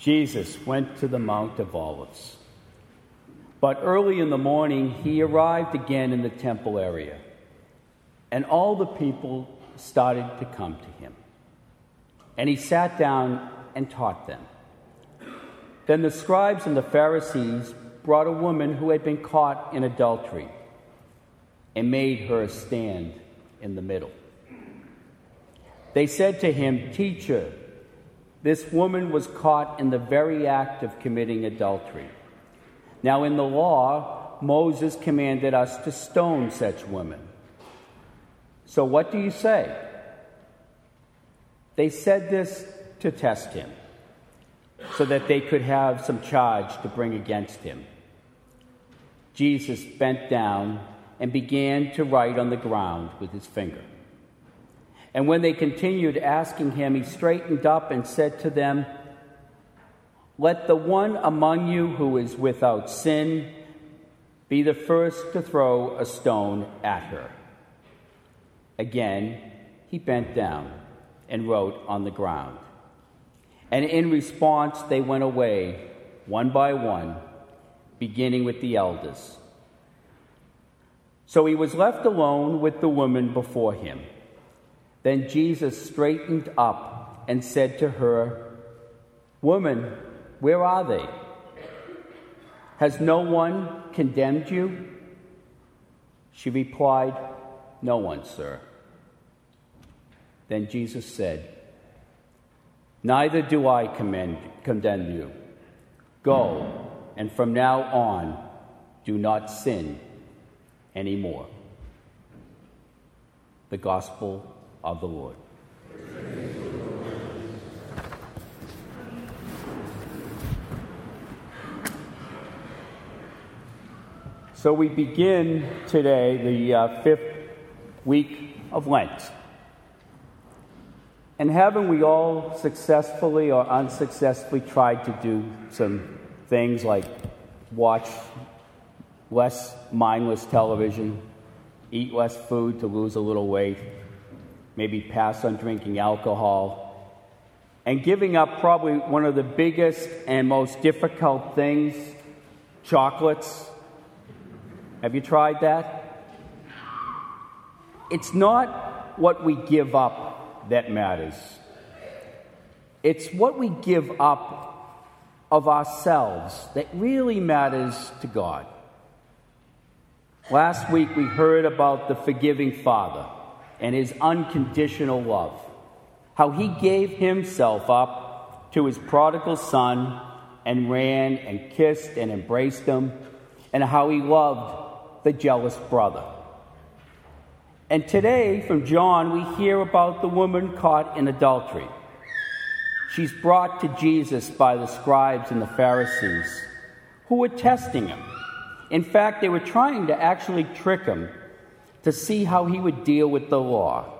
Jesus went to the Mount of Olives. But early in the morning, he arrived again in the temple area, and all the people started to come to him. And he sat down and taught them. Then the scribes and the Pharisees brought a woman who had been caught in adultery and made her stand in the middle. They said to him, Teacher, this woman was caught in the very act of committing adultery. Now, in the law, Moses commanded us to stone such women. So, what do you say? They said this to test him, so that they could have some charge to bring against him. Jesus bent down and began to write on the ground with his finger. And when they continued asking him, he straightened up and said to them, Let the one among you who is without sin be the first to throw a stone at her. Again, he bent down and wrote on the ground. And in response, they went away, one by one, beginning with the eldest. So he was left alone with the woman before him. Then Jesus straightened up and said to her, Woman, where are they? Has no one condemned you? She replied, No one, sir. Then Jesus said, Neither do I commend, condemn you. Go, and from now on, do not sin anymore. The Gospel of the Lord. So we begin today the uh, fifth week of Lent. And haven't we all successfully or unsuccessfully tried to do some things like watch less mindless television, eat less food to lose a little weight, maybe pass on drinking alcohol, and giving up probably one of the biggest and most difficult things chocolates. Have you tried that? It's not what we give up that matters, it's what we give up of ourselves that really matters to God. Last week we heard about the forgiving Father and his unconditional love. How he gave himself up to his prodigal son and ran and kissed and embraced him, and how he loved the jealous brother. And today, from John, we hear about the woman caught in adultery. She's brought to Jesus by the scribes and the Pharisees, who were testing him. In fact, they were trying to actually trick him to see how he would deal with the law.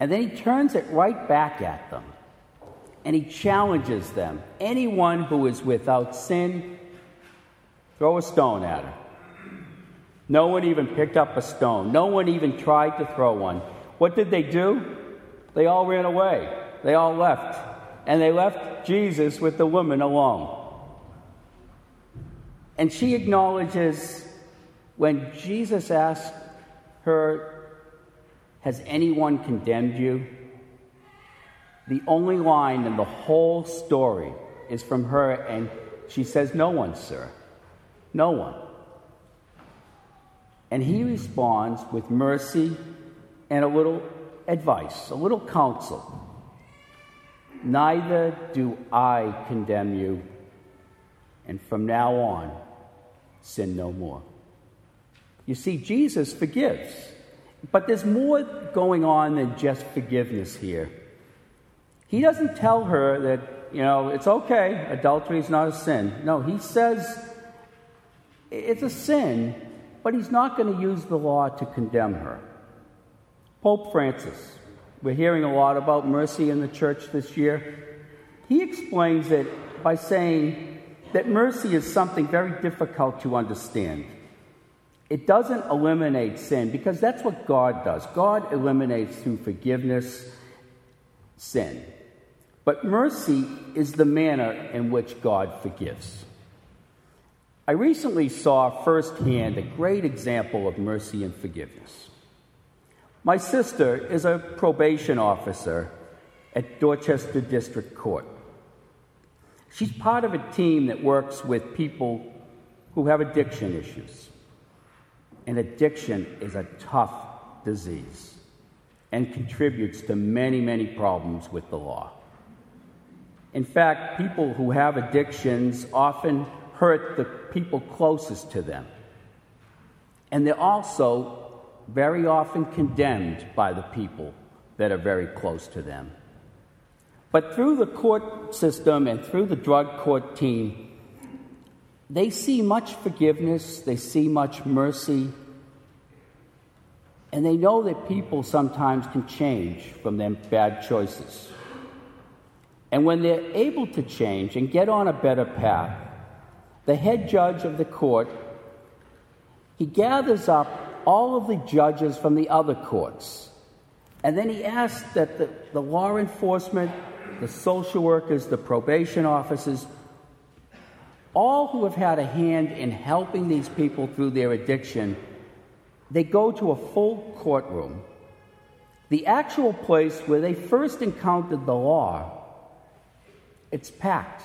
And then he turns it right back at them and he challenges them. Anyone who is without sin, throw a stone at her. No one even picked up a stone, no one even tried to throw one. What did they do? They all ran away, they all left. And they left Jesus with the woman alone. And she acknowledges when Jesus asked her, Has anyone condemned you? The only line in the whole story is from her, and she says, No one, sir. No one. And he responds with mercy and a little advice, a little counsel. Neither do I condemn you, and from now on, sin no more. You see, Jesus forgives. But there's more going on than just forgiveness here. He doesn't tell her that, you know, it's okay, adultery is not a sin. No, he says it's a sin, but he's not going to use the law to condemn her. Pope Francis, we're hearing a lot about mercy in the church this year. He explains it by saying that mercy is something very difficult to understand. It doesn't eliminate sin because that's what God does. God eliminates through forgiveness sin. But mercy is the manner in which God forgives. I recently saw firsthand a great example of mercy and forgiveness. My sister is a probation officer at Dorchester District Court. She's part of a team that works with people who have addiction issues. And addiction is a tough disease and contributes to many, many problems with the law. In fact, people who have addictions often hurt the people closest to them. And they're also very often condemned by the people that are very close to them. But through the court system and through the drug court team, they see much forgiveness, they see much mercy, and they know that people sometimes can change from their bad choices. And when they're able to change and get on a better path, the head judge of the court he gathers up all of the judges from the other courts. And then he asks that the, the law enforcement, the social workers, the probation officers, all who have had a hand in helping these people through their addiction, they go to a full courtroom. The actual place where they first encountered the law it's packed.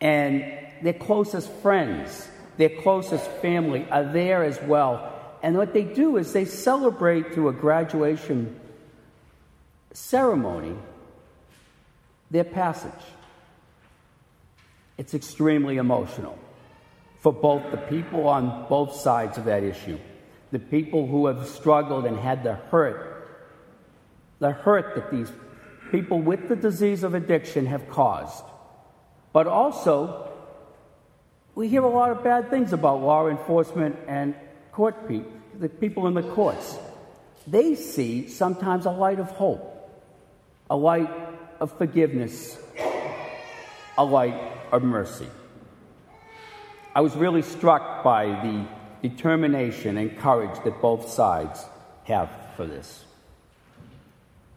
And their closest friends, their closest family are there as well. And what they do is they celebrate through a graduation ceremony their passage. It's extremely emotional for both the people on both sides of that issue. The people who have struggled and had the hurt, the hurt that these people with the disease of addiction have caused. But also, we hear a lot of bad things about law enforcement and court people, the people in the courts. They see sometimes a light of hope, a light of forgiveness, a light of mercy. I was really struck by the determination and courage that both sides have for this.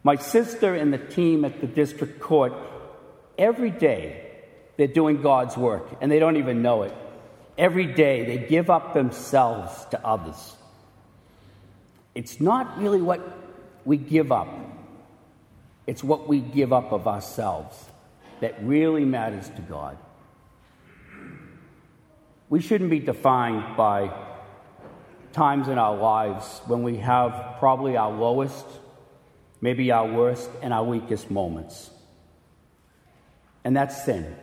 My sister and the team at the district court, every day, they're doing God's work, and they don't even know it. Every day, they give up themselves to others. It's not really what we give up, it's what we give up of ourselves that really matters to God. We shouldn't be defined by times in our lives when we have probably our lowest maybe our worst and our weakest moments. And that's sin.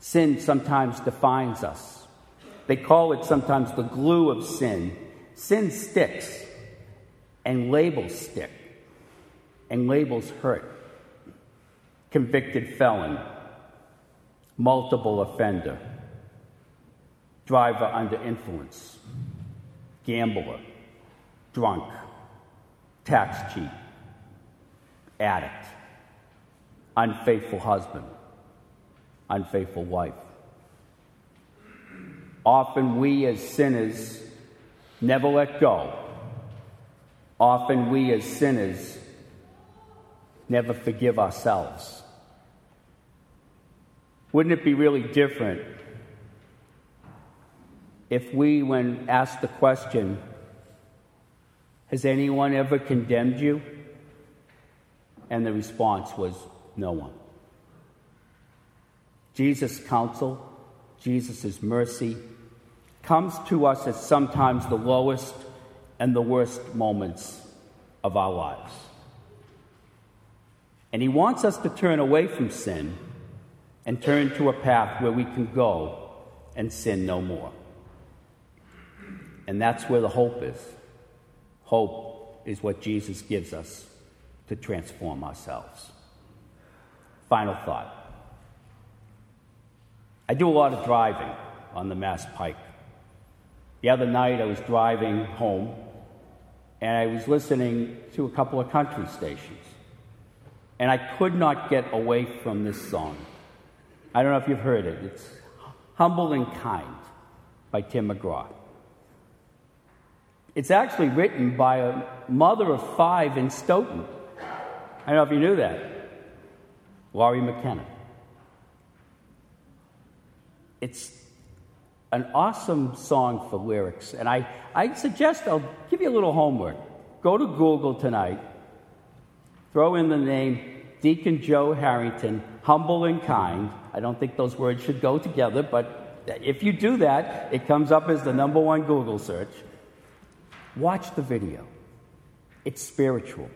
Sin sometimes defines us. They call it sometimes the glue of sin. Sin sticks, and labels stick, and labels hurt. Convicted felon, multiple offender, driver under influence, gambler, drunk, tax cheat, addict, unfaithful husband, unfaithful wife. Often we as sinners never let go. Often we as sinners never forgive ourselves. Wouldn't it be really different if we, when asked the question, Has anyone ever condemned you? And the response was, No one. Jesus' counsel, Jesus' mercy comes to us at sometimes the lowest and the worst moments of our lives. And He wants us to turn away from sin and turn to a path where we can go and sin no more. And that's where the hope is. Hope is what Jesus gives us to transform ourselves. Final thought. I do a lot of driving on the Mass Pike. The other night I was driving home and I was listening to a couple of country stations. And I could not get away from this song. I don't know if you've heard it. It's Humble and Kind by Tim McGraw. It's actually written by a mother of five in Stoughton. I don't know if you knew that. Lori McKenna. It's an awesome song for lyrics, and I, I suggest I'll give you a little homework. Go to Google tonight, throw in the name Deacon Joe Harrington, humble and kind. I don't think those words should go together, but if you do that, it comes up as the number one Google search. Watch the video. It's spiritual,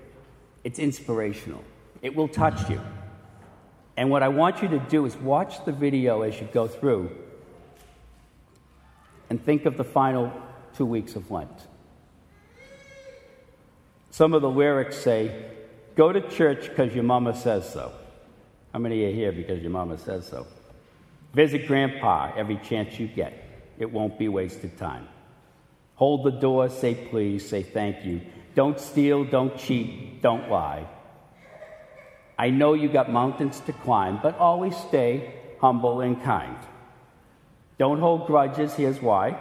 it's inspirational, it will touch you. And what I want you to do is watch the video as you go through and think of the final two weeks of Lent. Some of the lyrics say, Go to church because your mama says so. How many are here because your mama says so? Visit grandpa every chance you get. It won't be wasted time. Hold the door, say please, say thank you. Don't steal, don't cheat, don't lie. I know you got mountains to climb, but always stay humble and kind. Don't hold grudges, here's why.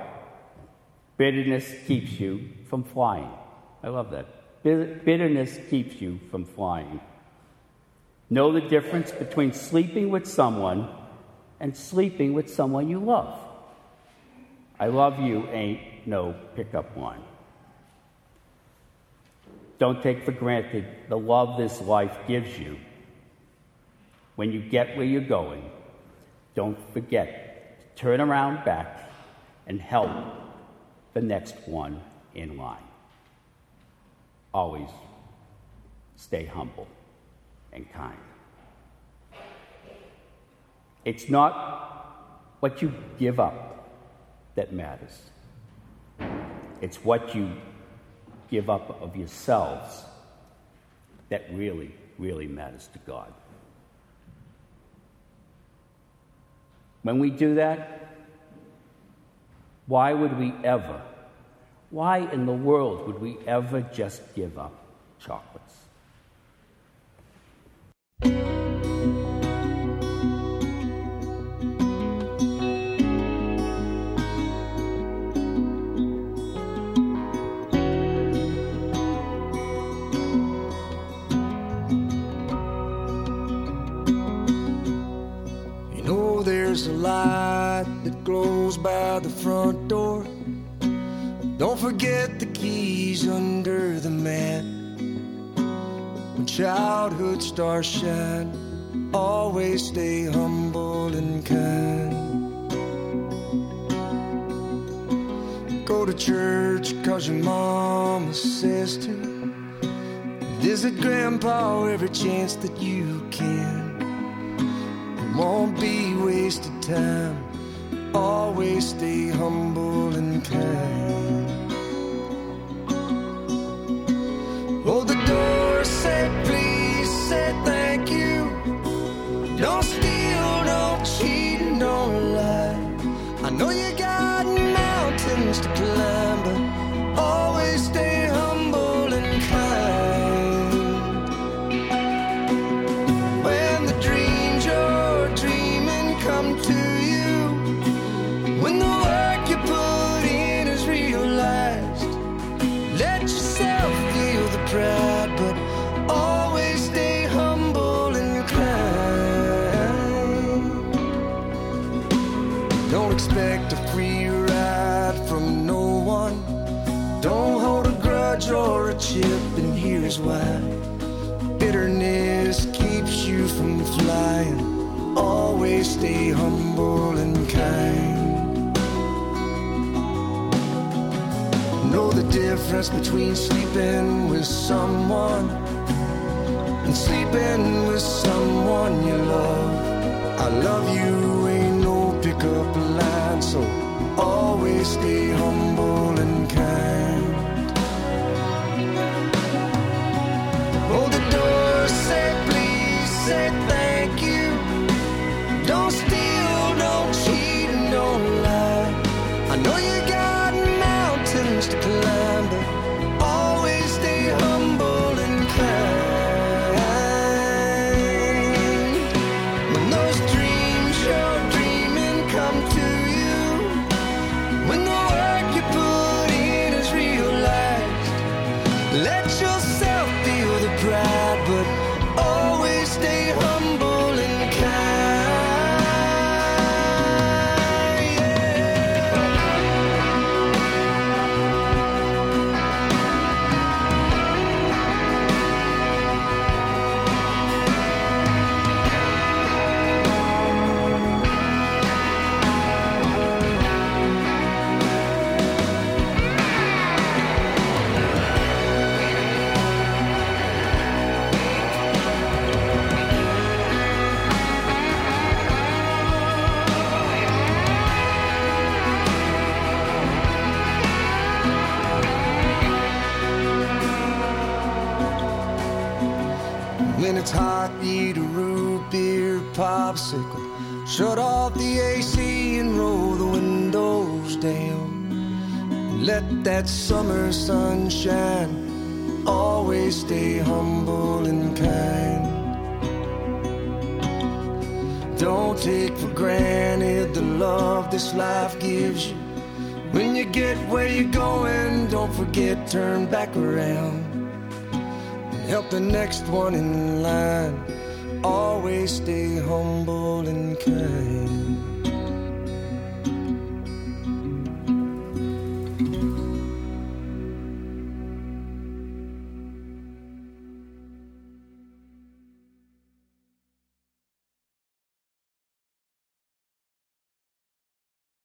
Bitterness keeps you from flying. I love that. Bitterness keeps you from flying. Know the difference between sleeping with someone and sleeping with someone you love. I love you ain't no pickup line. Don't take for granted the love this life gives you. When you get where you're going, don't forget to turn around back and help the next one in line. Always stay humble and kind. It's not what you give up that matters. It's what you give up of yourselves that really, really matters to God. When we do that, why would we ever, why in the world would we ever just give up chocolates? You know there's a light that glows by the front door. Don't forget the keys under the mat. Childhood stars shine, always stay humble and kind. Go to church cause your mama says to. Visit grandpa every chance that you can It won't be wasted time. Always stay humble and kind. Here's why. Bitterness keeps you from flying. Always stay humble and kind. Know the difference between sleeping with someone and sleeping with someone you love. I love you ain't no pickup line, so always stay humble and kind. Popsicle. Shut off the AC and roll the windows down. Let that summer sunshine. Always stay humble and kind. Don't take for granted the love this life gives you. When you get where you're going, don't forget, turn back around. And help the next one in line. Always stay humble and kind.